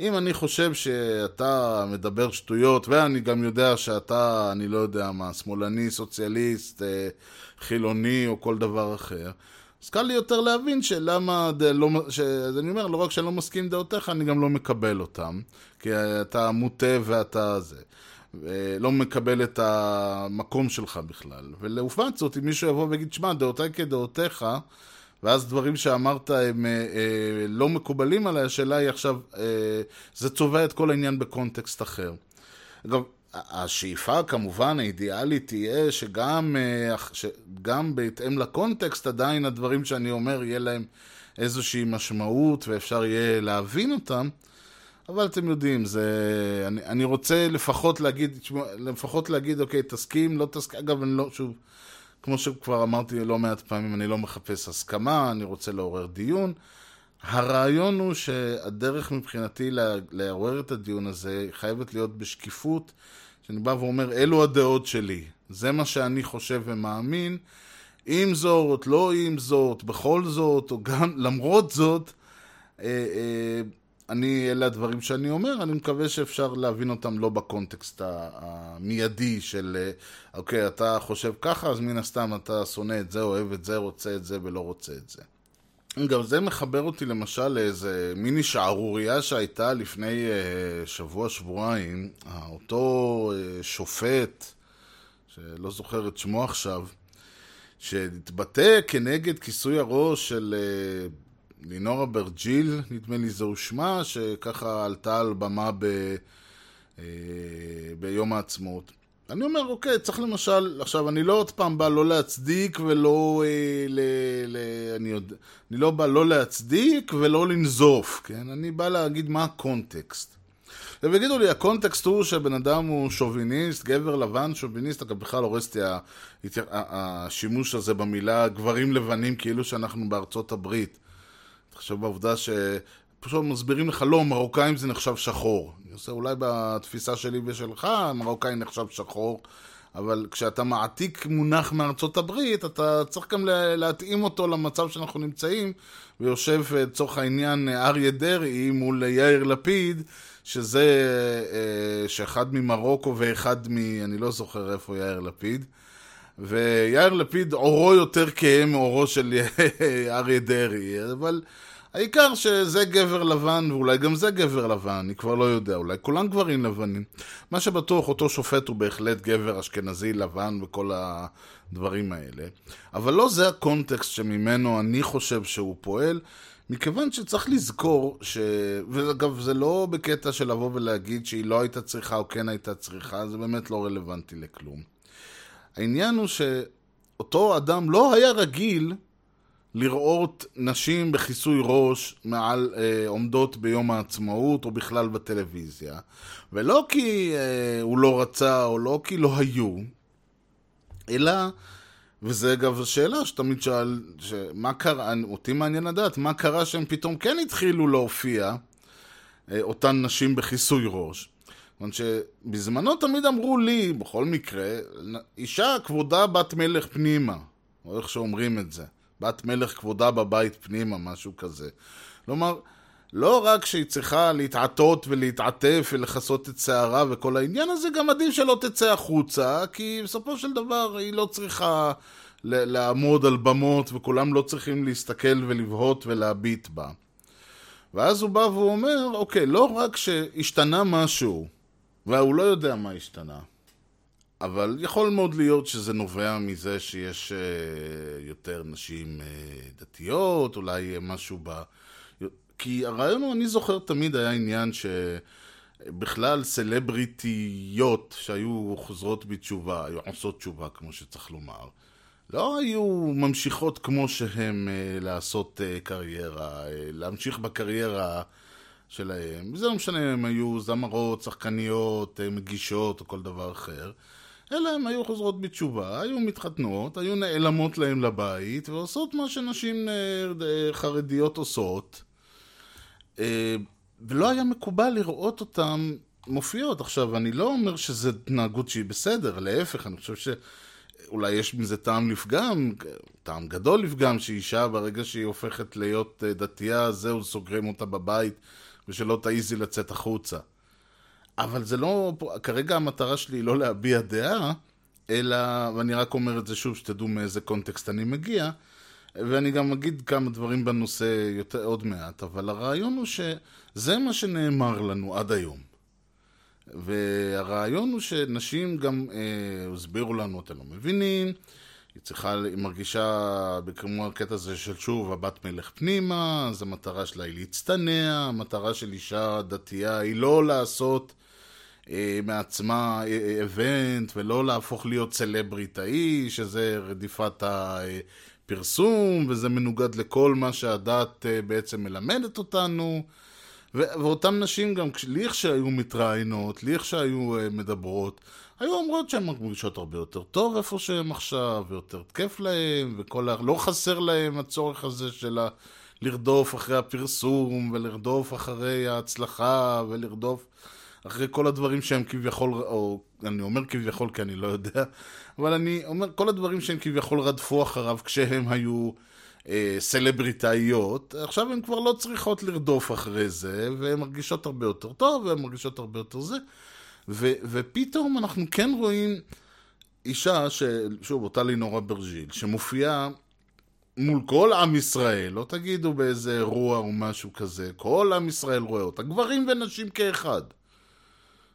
אם אני חושב שאתה מדבר שטויות, ואני גם יודע שאתה, אני לא יודע מה, שמאלני, סוציאליסט, אה, חילוני או כל דבר אחר, אז קל לי יותר להבין שלמה, לא. אז אני אומר, לא רק שאני לא מסכים עם דעותיך, אני גם לא מקבל אותם, כי אתה מוטה ואתה זה. לא מקבל את המקום שלך בכלל. ולעומת זאת, אם מישהו יבוא ויגיד, שמע, דעותיי כדעותיך, ואז דברים שאמרת הם אה, אה, לא מקובלים עליי, השאלה היא עכשיו, אה, זה צובע את כל העניין בקונטקסט אחר. אגב, השאיפה כמובן האידיאלית תהיה שגם, אה, שגם בהתאם לקונטקסט עדיין הדברים שאני אומר יהיה להם איזושהי משמעות ואפשר יהיה להבין אותם, אבל אתם יודעים, זה... אני, אני רוצה לפחות להגיד, לפחות להגיד, אוקיי, תסכים, לא תסכים, אגב, אני לא, שוב, כמו שכבר אמרתי לא מעט פעמים, אני לא מחפש הסכמה, אני רוצה לעורר דיון. הרעיון הוא שהדרך מבחינתי לעורר את הדיון הזה חייבת להיות בשקיפות, שאני בא ואומר, אלו הדעות שלי, זה מה שאני חושב ומאמין, עם זאת, לא עם זאת, בכל זאת, או גם למרות זאת, אה, אה, אני, אלה הדברים שאני אומר, אני מקווה שאפשר להבין אותם לא בקונטקסט המיידי של, אוקיי, אתה חושב ככה, אז מן הסתם אתה שונא את זה, אוהב את זה, רוצה את זה ולא רוצה את זה. גם זה מחבר אותי למשל לאיזה מיני שערורייה שהייתה לפני שבוע, שבועיים. אותו שופט, שלא זוכר את שמו עכשיו, שהתבטא כנגד כיסוי הראש של אה, לינור אברג'יל, נדמה לי זהו שמה, שככה עלתה על במה ב, אה, ביום העצמאות. אני אומר, אוקיי, צריך למשל, עכשיו, אני לא עוד פעם בא לא להצדיק ולא... אה, ל, ל, אני, יודע, אני לא בא לא להצדיק ולא לנזוף, כן? אני בא להגיד מה הקונטקסט. ויגידו לי, הקונטקסט הוא שבן אדם הוא שוביניסט, גבר לבן, שוביניסט, אגב, בכלל הורס לי השימוש הזה במילה גברים לבנים, כאילו שאנחנו בארצות הברית. תחשוב בעובדה ש... פשוט מסבירים לך, לא, מרוקאים זה נחשב שחור. אני עושה, אולי בתפיסה שלי ושלך, מרוקאי נחשב שחור, אבל כשאתה מעתיק מונח מארצות הברית, אתה צריך גם להתאים אותו למצב שאנחנו נמצאים, ויושב לצורך העניין אריה דרעי מול יאיר לפיד, שזה, אה, שאחד ממרוקו ואחד מ... אני לא זוכר איפה יאיר לפיד. ויאיר לפיד עורו יותר כהה מעורו של [LAUGHS] אריה דרעי, אבל העיקר שזה גבר לבן, ואולי גם זה גבר לבן, אני כבר לא יודע, אולי כולם גברים לבנים. מה שבטוח, אותו שופט הוא בהחלט גבר אשכנזי לבן וכל הדברים האלה. אבל לא זה הקונטקסט שממנו אני חושב שהוא פועל, מכיוון שצריך לזכור, ש... ואגב, זה לא בקטע של לבוא ולהגיד שהיא לא הייתה צריכה או כן הייתה צריכה, זה באמת לא רלוונטי לכלום. העניין הוא שאותו אדם לא היה רגיל לראות נשים בכיסוי ראש מעל אה, עומדות ביום העצמאות או בכלל בטלוויזיה. ולא כי אה, הוא לא רצה או לא כי לא היו, אלא, וזה אגב שאלה שתמיד שאל, מה קרה, אותי מעניין לדעת, מה קרה שהם פתאום כן התחילו להופיע, אה, אותן נשים בכיסוי ראש. כיוון שבזמנו תמיד אמרו לי, בכל מקרה, אישה כבודה בת מלך פנימה, או איך שאומרים את זה. בת מלך כבודה בבית פנימה, משהו כזה. כלומר, לא רק שהיא צריכה להתעטות ולהתעטף ולכסות את שערה וכל העניין הזה, גם עדיף שלא תצא החוצה, כי בסופו של דבר היא לא צריכה לעמוד על במות וכולם לא צריכים להסתכל ולבהות ולהביט בה. ואז הוא בא והוא אומר, אוקיי, לא רק שהשתנה משהו, והוא לא יודע מה השתנה, אבל יכול מאוד להיות שזה נובע מזה שיש uh, יותר נשים uh, דתיות, אולי משהו ב... כי הרעיון הוא, אני זוכר תמיד היה עניין שבכלל סלבריטיות שהיו חוזרות בתשובה, היו עושות תשובה כמו שצריך לומר, לא היו ממשיכות כמו שהן לעשות קריירה, להמשיך בקריירה שלהם. זה לא משנה אם היו זמרות, שחקניות, uh, מגישות או כל דבר אחר. אלא הן היו חוזרות בתשובה, היו מתחתנות, היו נעלמות להן לבית, ועושות מה שנשים אה, אה, חרדיות עושות. אה, ולא היה מקובל לראות אותן מופיעות. עכשיו, אני לא אומר שזו התנהגות שהיא בסדר, להפך, אני חושב שאולי יש מזה טעם לפגם, טעם גדול לפגם, שאישה ברגע שהיא הופכת להיות דתייה, זהו, סוגרים אותה בבית, ושלא תעיזי לצאת החוצה. אבל זה לא, כרגע המטרה שלי היא לא להביע דעה, אלא, ואני רק אומר את זה שוב, שתדעו מאיזה קונטקסט אני מגיע, ואני גם אגיד כמה דברים בנושא יותר, עוד מעט, אבל הרעיון הוא שזה מה שנאמר לנו עד היום. והרעיון הוא שנשים גם אה, הסבירו לנו, אתם לא מבינים, היא צריכה, היא מרגישה כמו הקטע הזה של שוב, הבת מלך פנימה, אז המטרה שלה היא להצטנע, המטרה של אישה דתייה היא לא לעשות אה, מעצמה איבנט, ולא להפוך להיות סלבריטאי, שזה רדיפת הפרסום, וזה מנוגד לכל מה שהדת אה, בעצם מלמדת אותנו. ואותן נשים גם, שהיו מתראיינות, שהיו אה, מדברות, היו אומרות שהן מרגישות הרבה יותר טוב איפה שהן עכשיו, ויותר תקף להן, וכל ה... לא חסר להן הצורך הזה של ה... לרדוף אחרי הפרסום, ולרדוף אחרי ההצלחה, ולרדוף... אחרי כל הדברים שהם כביכול, או אני אומר כביכול כי אני לא יודע, אבל אני אומר, כל הדברים שהם כביכול רדפו אחריו כשהם היו אה, סלבריטאיות, עכשיו הן כבר לא צריכות לרדוף אחרי זה, והן מרגישות הרבה יותר טוב, והן מרגישות הרבה יותר זה, ו, ופתאום אנחנו כן רואים אישה, ש, שוב, אותה לינורה ברג'יל, שמופיעה מול כל עם ישראל, לא תגידו באיזה אירוע או משהו כזה, כל עם ישראל רואה אותה, גברים ונשים כאחד.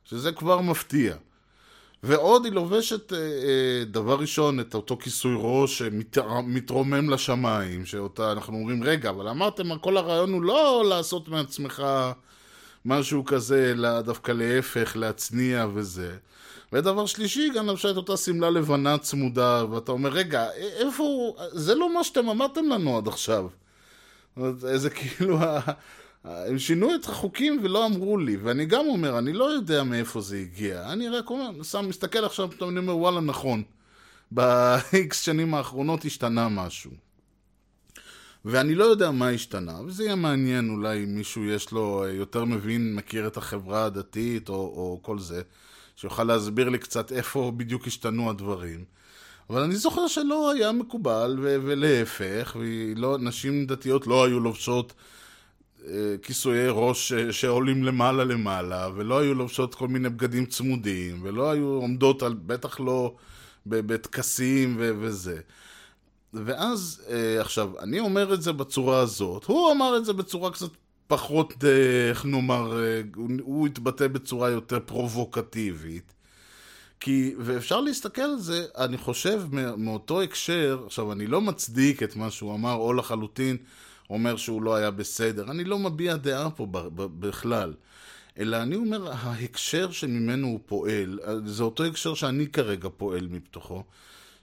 שזה כבר מפתיע. ועוד היא לובשת, אה, אה, דבר ראשון, את אותו כיסוי ראש שמתרומם לשמיים, שאותה אנחנו אומרים, רגע, אבל אמרתם, כל הרעיון הוא לא לעשות מעצמך משהו כזה, אלא דווקא להפך, להצניע וזה. ודבר שלישי, גם לבשה את אותה שמלה לבנה צמודה, ואתה אומר, רגע, איפה הוא... זה לא מה שאתם אמרתם לנו עד עכשיו. זה כאילו, הם שינו את החוקים ולא אמרו לי, ואני גם אומר, אני לא יודע מאיפה זה הגיע. אני רק אומר, שם, מסתכל עכשיו, פתאום אני אומר, וואלה, נכון. [LAUGHS] ב-X שנים האחרונות השתנה משהו. ואני לא יודע מה השתנה, וזה יהיה מעניין אולי אם מישהו יש לו יותר מבין, מכיר את החברה הדתית או, או כל זה, שיוכל להסביר לי קצת איפה בדיוק השתנו הדברים. אבל אני זוכר שלא היה מקובל, ו- ולהפך, ולא, נשים דתיות לא היו לובשות אה, כיסויי ראש שעולים למעלה למעלה, ולא היו לובשות כל מיני בגדים צמודים, ולא היו עומדות על, בטח לא בטקסים וזה. ואז, אה, עכשיו, אני אומר את זה בצורה הזאת, הוא אמר את זה בצורה קצת פחות, אה, איך נאמר, הוא, הוא התבטא בצורה יותר פרובוקטיבית. כי, ואפשר להסתכל על זה, אני חושב, מאותו הקשר, עכשיו, אני לא מצדיק את מה שהוא אמר, או לחלוטין אומר שהוא לא היה בסדר. אני לא מביע דעה פה בכלל. אלא אני אומר, ההקשר שממנו הוא פועל, זה אותו הקשר שאני כרגע פועל מתוכו,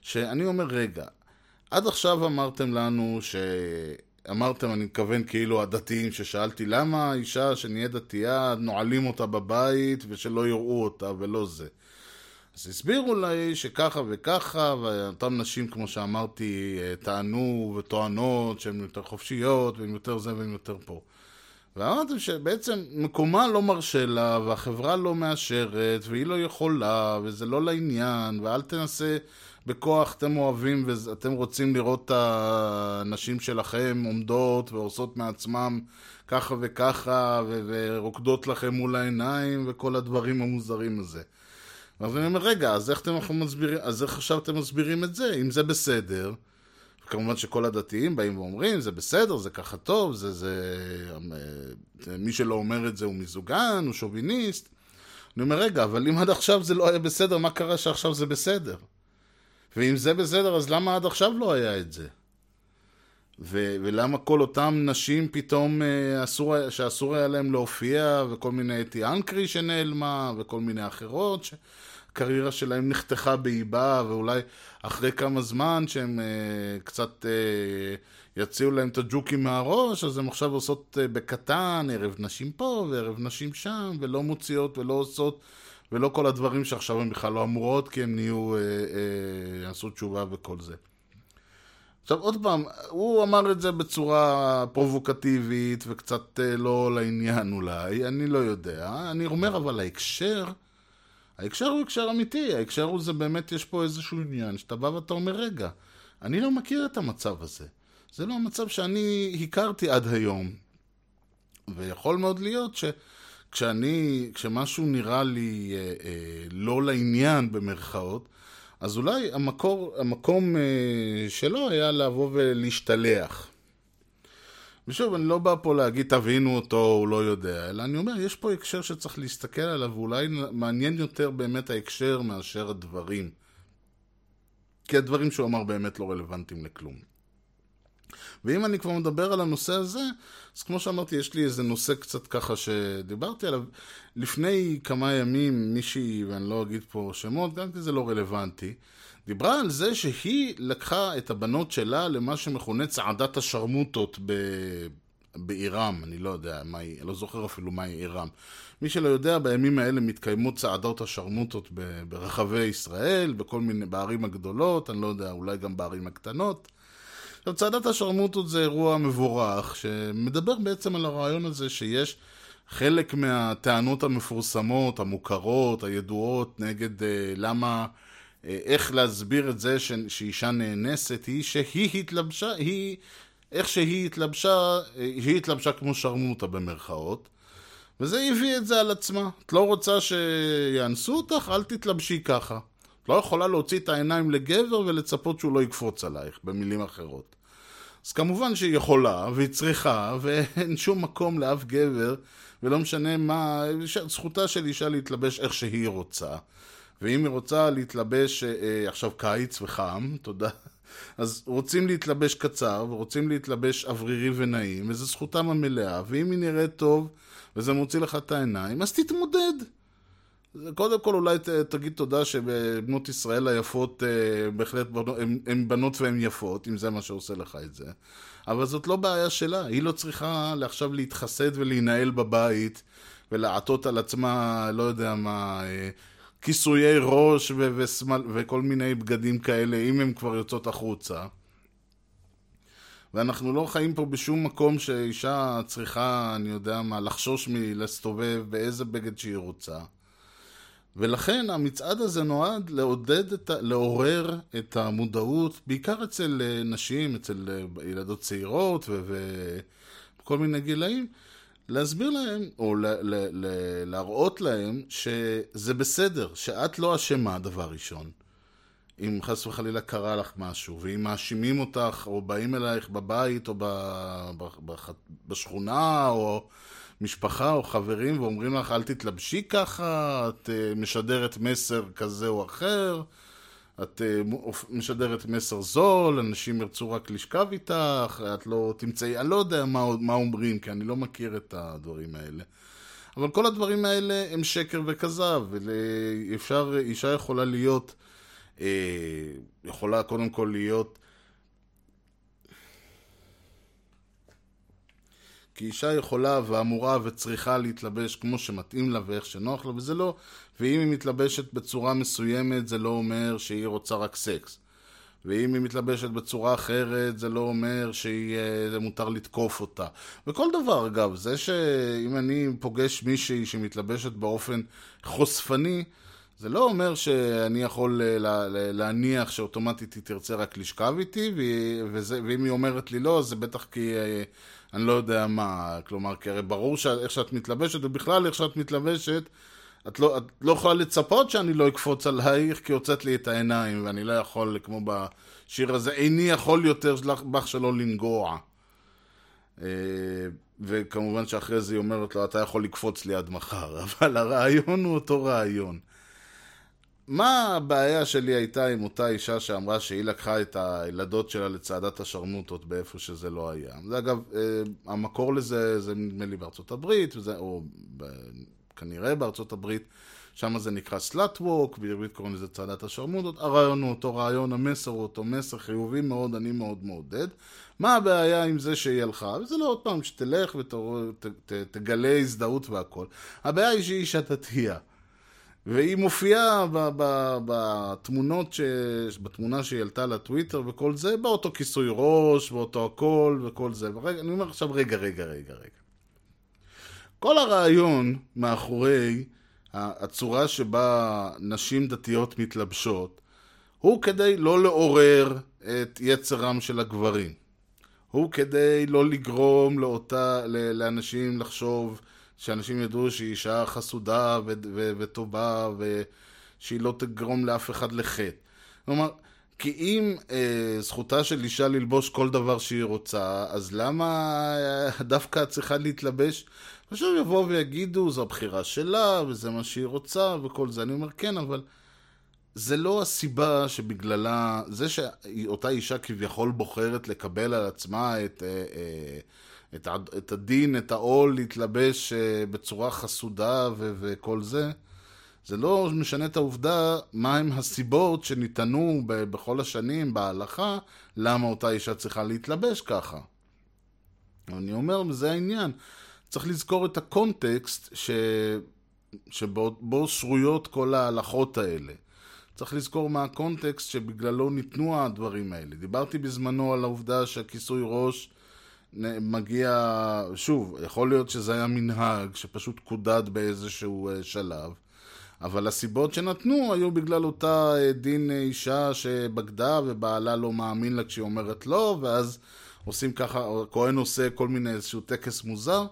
שאני אומר, רגע, עד עכשיו אמרתם לנו ש... אמרתם, אני מתכוון כאילו הדתיים, ששאלתי למה האישה שנהיה דתייה, נועלים אותה בבית ושלא יראו אותה ולא זה. אז הסבירו לי שככה וככה, ואותן נשים, כמו שאמרתי, טענו וטוענות שהן יותר חופשיות, והן יותר זה והן יותר פה. ואמרתם שבעצם מקומה לא מרשה לה, והחברה לא מאשרת, והיא לא יכולה, וזה לא לעניין, ואל תנסה בכוח, אתם אוהבים ואתם רוצים לראות את הנשים שלכם עומדות ועושות מעצמם ככה וככה, ורוקדות לכם מול העיניים, וכל הדברים המוזרים הזה. אז אני אומר, רגע, אז איך אתם מסבירים, אז איך עכשיו אתם מסבירים את זה, אם זה בסדר? כמובן שכל הדתיים באים ואומרים, זה בסדר, זה ככה טוב, זה, זה, זה, מי שלא אומר את זה הוא מיזוגן, הוא שוביניסט. אני אומר, רגע, אבל אם עד עכשיו זה לא היה בסדר, מה קרה שעכשיו זה בסדר? ואם זה בסדר, אז למה עד עכשיו לא היה את זה? ו- ולמה כל אותם נשים פתאום אה, אסור, שאסור היה להם להופיע, וכל מיני אתי אנקרי שנעלמה, וכל מיני אחרות, ש... הקריירה שלהם נחתכה באיבה, ואולי אחרי כמה זמן שהם uh, קצת uh, יציעו להם את הג'וקים מהראש, אז הם עכשיו עושות uh, בקטן, ערב נשים פה וערב נשים שם, ולא מוציאות ולא עושות, ולא כל הדברים שעכשיו הן בכלל לא אמורות, כי הם נהיו, uh, uh, עשו תשובה וכל זה. עכשיו עוד פעם, הוא אמר את זה בצורה פרובוקטיבית וקצת לא לעניין אולי, אני לא יודע. אני אומר אבל ההקשר... ההקשר הוא הקשר אמיתי, ההקשר הוא זה באמת, יש פה איזשהו עניין, שאתה בא ואתה אומר, רגע, אני לא מכיר את המצב הזה. זה לא המצב שאני הכרתי עד היום. ויכול מאוד להיות שכשאני, כשמשהו נראה לי אה, אה, לא לעניין במרכאות, אז אולי המקור, המקום אה, שלו היה לבוא ולהשתלח. ושוב, אני לא בא פה להגיד תבינו אותו, הוא לא יודע, אלא אני אומר, יש פה הקשר שצריך להסתכל עליו, ואולי מעניין יותר באמת ההקשר מאשר הדברים. כי הדברים שהוא אמר באמת לא רלוונטיים לכלום. ואם אני כבר מדבר על הנושא הזה, אז כמו שאמרתי, יש לי איזה נושא קצת ככה שדיברתי עליו. לפני כמה ימים מישהי, ואני לא אגיד פה שמות, גם כי זה לא רלוונטי, דיברה על זה שהיא לקחה את הבנות שלה למה שמכונה צעדת השרמוטות ב... בעירם, אני לא יודע, מה היא, לא זוכר אפילו מהי עירם. מי שלא יודע, בימים האלה מתקיימות צעדות השרמוטות ברחבי ישראל, בכל מיני, בערים הגדולות, אני לא יודע, אולי גם בערים הקטנות. עכשיו, צעדת השרמוטות זה אירוע מבורך, שמדבר בעצם על הרעיון הזה שיש חלק מהטענות המפורסמות, המוכרות, הידועות, נגד אה, למה... אה, איך להסביר את זה ש... שאישה נאנסת היא שהיא התלבשה, היא, איך שהיא התלבשה, אה, היא התלבשה כמו שרמוטה במרכאות, וזה הביא את זה על עצמה. את לא רוצה שיאנסו אותך, אל תתלבשי ככה. את לא יכולה להוציא את העיניים לגבר ולצפות שהוא לא יקפוץ עלייך, במילים אחרות. אז כמובן שהיא יכולה, והיא צריכה, ואין שום מקום לאף גבר, ולא משנה מה, זכותה של אישה להתלבש איך שהיא רוצה. ואם היא רוצה להתלבש, אה, אה, עכשיו קיץ וחם, [LAUGHS] תודה, אז רוצים להתלבש קצר, ורוצים להתלבש אוורירי ונעים, וזו זכותם המלאה, ואם היא נראית טוב, וזה מוציא לך את העיניים, אז תתמודד. קודם כל אולי ת, תגיד תודה שבנות ישראל היפות אה, בהחלט הן בנות והן יפות, אם זה מה שעושה לך את זה. אבל זאת לא בעיה שלה, היא לא צריכה עכשיו להתחסד ולהינעל בבית ולעטות על עצמה, לא יודע מה, אה, כיסויי ראש ו- ושמאל, וכל מיני בגדים כאלה, אם הן כבר יוצאות החוצה. ואנחנו לא חיים פה בשום מקום שאישה צריכה, אני יודע מה, לחשוש מלהסתובב באיזה בגד שהיא רוצה. ולכן המצעד הזה נועד לעודד, את ה... לעורר את המודעות, בעיקר אצל אה, נשים, אצל אה, ילדות צעירות וכל מיני גילאים, להסביר להם, או ל... ל... ל... להראות להם שזה בסדר, שאת לא אשמה, דבר ראשון. אם חס וחלילה קרה לך משהו, ואם מאשימים אותך, או באים אלייך בבית, או ב... ב... בשכונה, או... משפחה או חברים ואומרים לך אל תתלבשי ככה, את uh, משדרת מסר כזה או אחר, את uh, משדרת מסר זול, אנשים ירצו רק לשכב איתך, את לא תמצאי, אני לא יודע מה, מה אומרים, כי אני לא מכיר את הדברים האלה. אבל כל הדברים האלה הם שקר וכזב, ואפשר, אישה יכולה להיות, uh, יכולה קודם כל להיות כי אישה יכולה ואמורה וצריכה להתלבש כמו שמתאים לה ואיך שנוח לה, וזה לא... ואם היא מתלבשת בצורה מסוימת, זה לא אומר שהיא רוצה רק סקס. ואם היא מתלבשת בצורה אחרת, זה לא אומר שזה מותר לתקוף אותה. וכל דבר, אגב, זה שאם אני פוגש מישהי שמתלבשת באופן חושפני, זה לא אומר שאני יכול להניח שאוטומטית היא תרצה רק לשכב איתי, וזה, ואם היא אומרת לי לא, זה בטח כי אה, אני לא יודע מה, כלומר, כי הרי ברור שאיך שאת מתלבשת, ובכלל איך שאת מתלבשת, את לא, את לא יכולה לצפות שאני לא אקפוץ עלייך, כי הוצאת לי את העיניים, ואני לא יכול, כמו בשיר הזה, איני יכול יותר בך שלא לנגוע. אה, וכמובן שאחרי זה היא אומרת לו, אתה יכול לקפוץ לי עד מחר, [LAUGHS] אבל הרעיון הוא אותו רעיון. מה הבעיה שלי הייתה עם אותה אישה שאמרה שהיא לקחה את הילדות שלה לצעדת השרמוטות באיפה שזה לא היה? זה אגב, אה, המקור לזה זה נדמה לי בארצות הברית, וזה, או כנראה בארצות הברית, שם זה נקרא סלאט ווק, בעברית קוראים לזה צעדת השרמוטות. הרעיון הוא אותו רעיון, המסר הוא אותו מסר, חיובי מאוד, אני מאוד מעודד. מה הבעיה עם זה שהיא הלכה? וזה לא עוד פעם שתלך ותגלה הזדהות והכל. הבעיה היא שהיא אישה דתייה. והיא מופיעה בתמונות, ש... בתמונה שהיא עלתה לטוויטר וכל זה, באותו כיסוי ראש, באותו הכל וכל זה. ורגע, אני אומר עכשיו, רגע, רגע, רגע, רגע. כל הרעיון מאחורי הצורה שבה נשים דתיות מתלבשות, הוא כדי לא לעורר את יצרם של הגברים. הוא כדי לא לגרום לאותה, לאנשים לחשוב שאנשים ידעו שהיא אישה חסודה וטובה ושהיא לא תגרום לאף אחד לחטא. כלומר, כי אם אה, זכותה של אישה ללבוש כל דבר שהיא רוצה, אז למה אה, דווקא צריכה להתלבש? עכשיו יבואו ויגידו, זו הבחירה שלה, וזה מה שהיא רוצה, וכל זה. אני אומר, כן, אבל זה לא הסיבה שבגללה, זה שאותה אישה כביכול בוחרת לקבל על עצמה את... אה, אה, את, את הדין, את העול להתלבש אה, בצורה חסודה ו- וכל זה, זה לא משנה את העובדה מהם הסיבות שניתנו ב- בכל השנים בהלכה למה אותה אישה צריכה להתלבש ככה. אני אומר, זה העניין. צריך לזכור את הקונטקסט ש... שבו שרויות כל ההלכות האלה. צריך לזכור מה הקונטקסט שבגללו ניתנו הדברים האלה. דיברתי בזמנו על העובדה שהכיסוי ראש מגיע, שוב, יכול להיות שזה היה מנהג שפשוט קודד באיזשהו אה, שלב, אבל הסיבות שנתנו היו בגלל אותה אה, דין אה, אישה שבגדה ובעלה לא מאמין לה כשהיא אומרת לא, ואז עושים ככה, הכהן עושה כל מיני איזשהו טקס מוזר.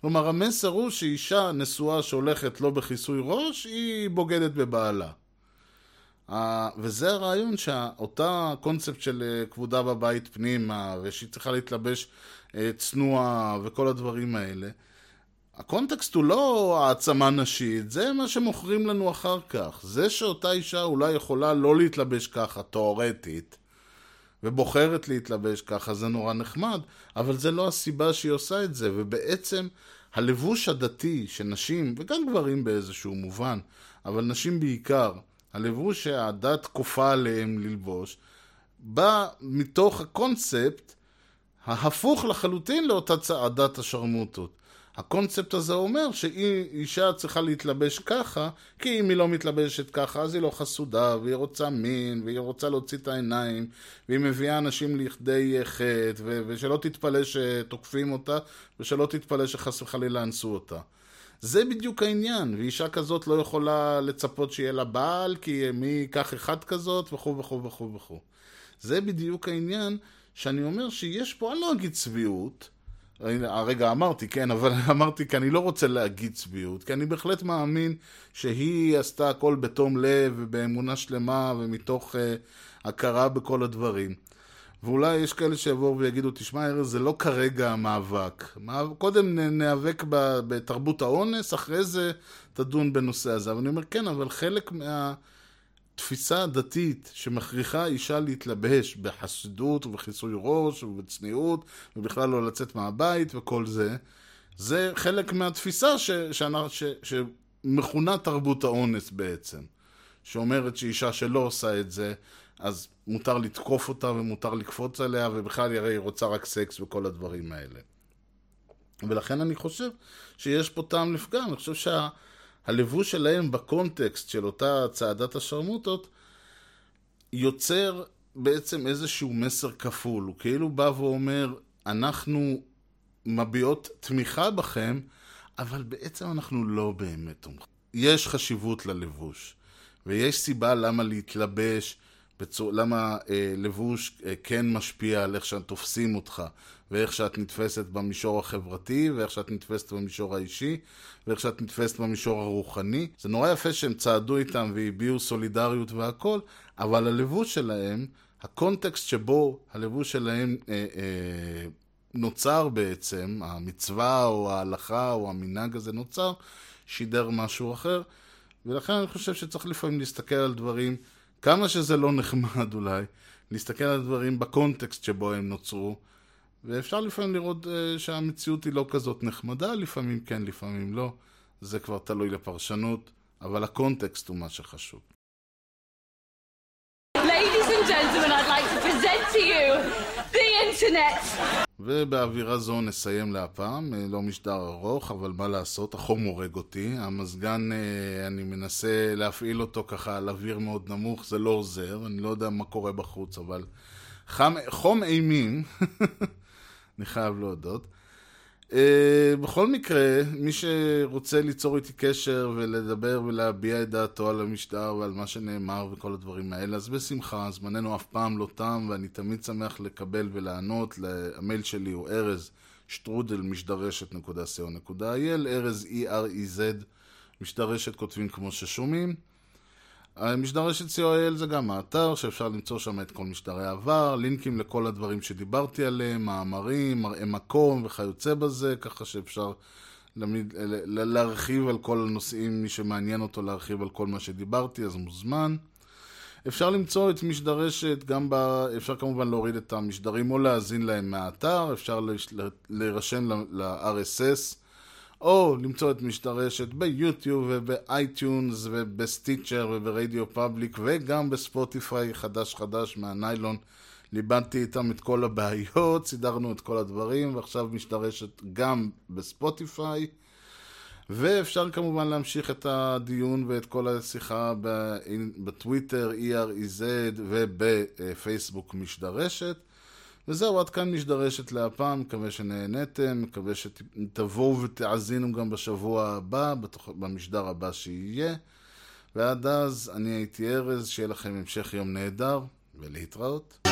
כלומר, המסר הוא שאישה נשואה שהולכת לא בכיסוי ראש, היא בוגדת בבעלה. Uh, וזה הרעיון שאותה קונספט של כבודה בבית פנימה, ושהיא צריכה להתלבש צנועה וכל הדברים האלה, הקונטקסט הוא לא העצמה נשית, זה מה שמוכרים לנו אחר כך. זה שאותה אישה אולי יכולה לא להתלבש ככה, תאורטית, ובוחרת להתלבש ככה, זה נורא נחמד, אבל זה לא הסיבה שהיא עושה את זה, ובעצם הלבוש הדתי של נשים, וגם גברים באיזשהו מובן, אבל נשים בעיקר, הלבוש שהדת כופה עליהם ללבוש, בא מתוך הקונספט ההפוך לחלוטין לאותה צעדת השרמוטות. הקונספט הזה אומר שאישה צריכה להתלבש ככה, כי אם היא לא מתלבשת ככה, אז היא לא חסודה, והיא רוצה מין, והיא רוצה להוציא את העיניים, והיא מביאה אנשים לכדי חטא, ו- ושלא תתפלא שתוקפים אותה, ושלא תתפלא שחס וחלילה אנסו אותה. זה בדיוק העניין, ואישה כזאת לא יכולה לצפות שיהיה לה בעל, כי מי ייקח אחד כזאת, וכו' וכו' וכו' וכו'. זה בדיוק העניין שאני אומר שיש פה, אני לא אגיד צביעות, הרגע אמרתי, כן, אבל [LAUGHS] אמרתי כי אני לא רוצה להגיד צביעות, כי אני בהחלט מאמין שהיא עשתה הכל בתום לב ובאמונה שלמה ומתוך uh, הכרה בכל הדברים. ואולי יש כאלה שיבואו ויגידו, תשמע ארז, זה לא כרגע המאבק. קודם ניאבק בתרבות האונס, אחרי זה תדון בנושא הזה. אבל אני אומר, כן, אבל חלק מה... תפיסה דתית שמכריחה אישה להתלבש בחסידות ובכיסוי ראש ובצניעות ובכלל לא לצאת מהבית וכל זה, זה חלק מהתפיסה ש, שאנ, ש, שמכונה תרבות האונס בעצם. שאומרת שאישה שלא עושה את זה, אז מותר לתקוף אותה ומותר לקפוץ עליה, ובכלל הרי היא רוצה רק סקס וכל הדברים האלה. ולכן אני חושב שיש פה טעם לפגם. אני חושב שה... הלבוש שלהם בקונטקסט של אותה צעדת השרמוטות יוצר בעצם איזשהו מסר כפול. הוא כאילו בא ואומר, אנחנו מביעות תמיכה בכם, אבל בעצם אנחנו לא באמת תומכים. יש חשיבות ללבוש, ויש סיבה למה להתלבש, בצור... למה אה, לבוש אה, כן משפיע על איך שתופסים אותך. ואיך שאת נתפסת במישור החברתי, ואיך שאת נתפסת במישור האישי, ואיך שאת נתפסת במישור הרוחני. זה נורא יפה שהם צעדו איתם והביעו סולידריות והכל, אבל הלבוש שלהם, הקונטקסט שבו הלבוש שלהם אה, אה, נוצר בעצם, המצווה או ההלכה או המנהג הזה נוצר, שידר משהו אחר. ולכן אני חושב שצריך לפעמים להסתכל על דברים, כמה שזה לא נחמד אולי, להסתכל על דברים בקונטקסט שבו הם נוצרו. ואפשר לפעמים לראות uh, שהמציאות היא לא כזאת נחמדה, לפעמים כן, לפעמים לא. זה כבר תלוי לפרשנות, אבל הקונטקסט הוא מה שחשוב. ובאווירה זו נסיים להפעם, אה, לא משדר ארוך, אבל מה לעשות, החום הורג אותי. המזגן, אה, אני מנסה להפעיל אותו ככה על אוויר מאוד נמוך, זה לא עוזר, אני לא יודע מה קורה בחוץ, אבל חם, חום אימים. [LAUGHS] אני חייב להודות. Uh, בכל מקרה, מי שרוצה ליצור איתי קשר ולדבר ולהביע את דעתו על המשטר ועל מה שנאמר וכל הדברים האלה, אז בשמחה, זמננו אף פעם לא תם ואני תמיד שמח לקבל ולענות. המייל שלי הוא ארז שטרודל משדרשת.co.il, ארז E-R-E-Z, משדרשת כותבים כמו ששומעים. משדרשת co.il זה גם האתר שאפשר למצוא שם את כל משדרי העבר, לינקים לכל הדברים שדיברתי עליהם, מאמרים, מראה מקום וכיוצא בזה, ככה שאפשר למיד, להרחיב על כל הנושאים, מי שמעניין אותו להרחיב על כל מה שדיברתי, אז מוזמן. אפשר למצוא את משדרשת גם ב... אפשר כמובן להוריד את המשדרים או להאזין להם מהאתר, אפשר להירשם ל-RSS. או למצוא את משדרשת ביוטיוב ובאייטיונס וב Stitcher וב RadioPublic וגם בספוטיפיי חדש חדש מהניילון. ליבדתי איתם את כל הבעיות, [LAUGHS] סידרנו את כל הדברים, ועכשיו משתרשת גם בספוטיפיי. ואפשר כמובן להמשיך את הדיון ואת כל השיחה בטוויטר, EREZ ובפייסבוק משדרשת. וזהו, עד כאן משדרשת להפעם, מקווה שנהניתם, מקווה שתבואו ותאזינו גם בשבוע הבא, במשדר הבא שיהיה. ועד אז, אני הייתי ארז, שיהיה לכם המשך יום נהדר, ולהתראות.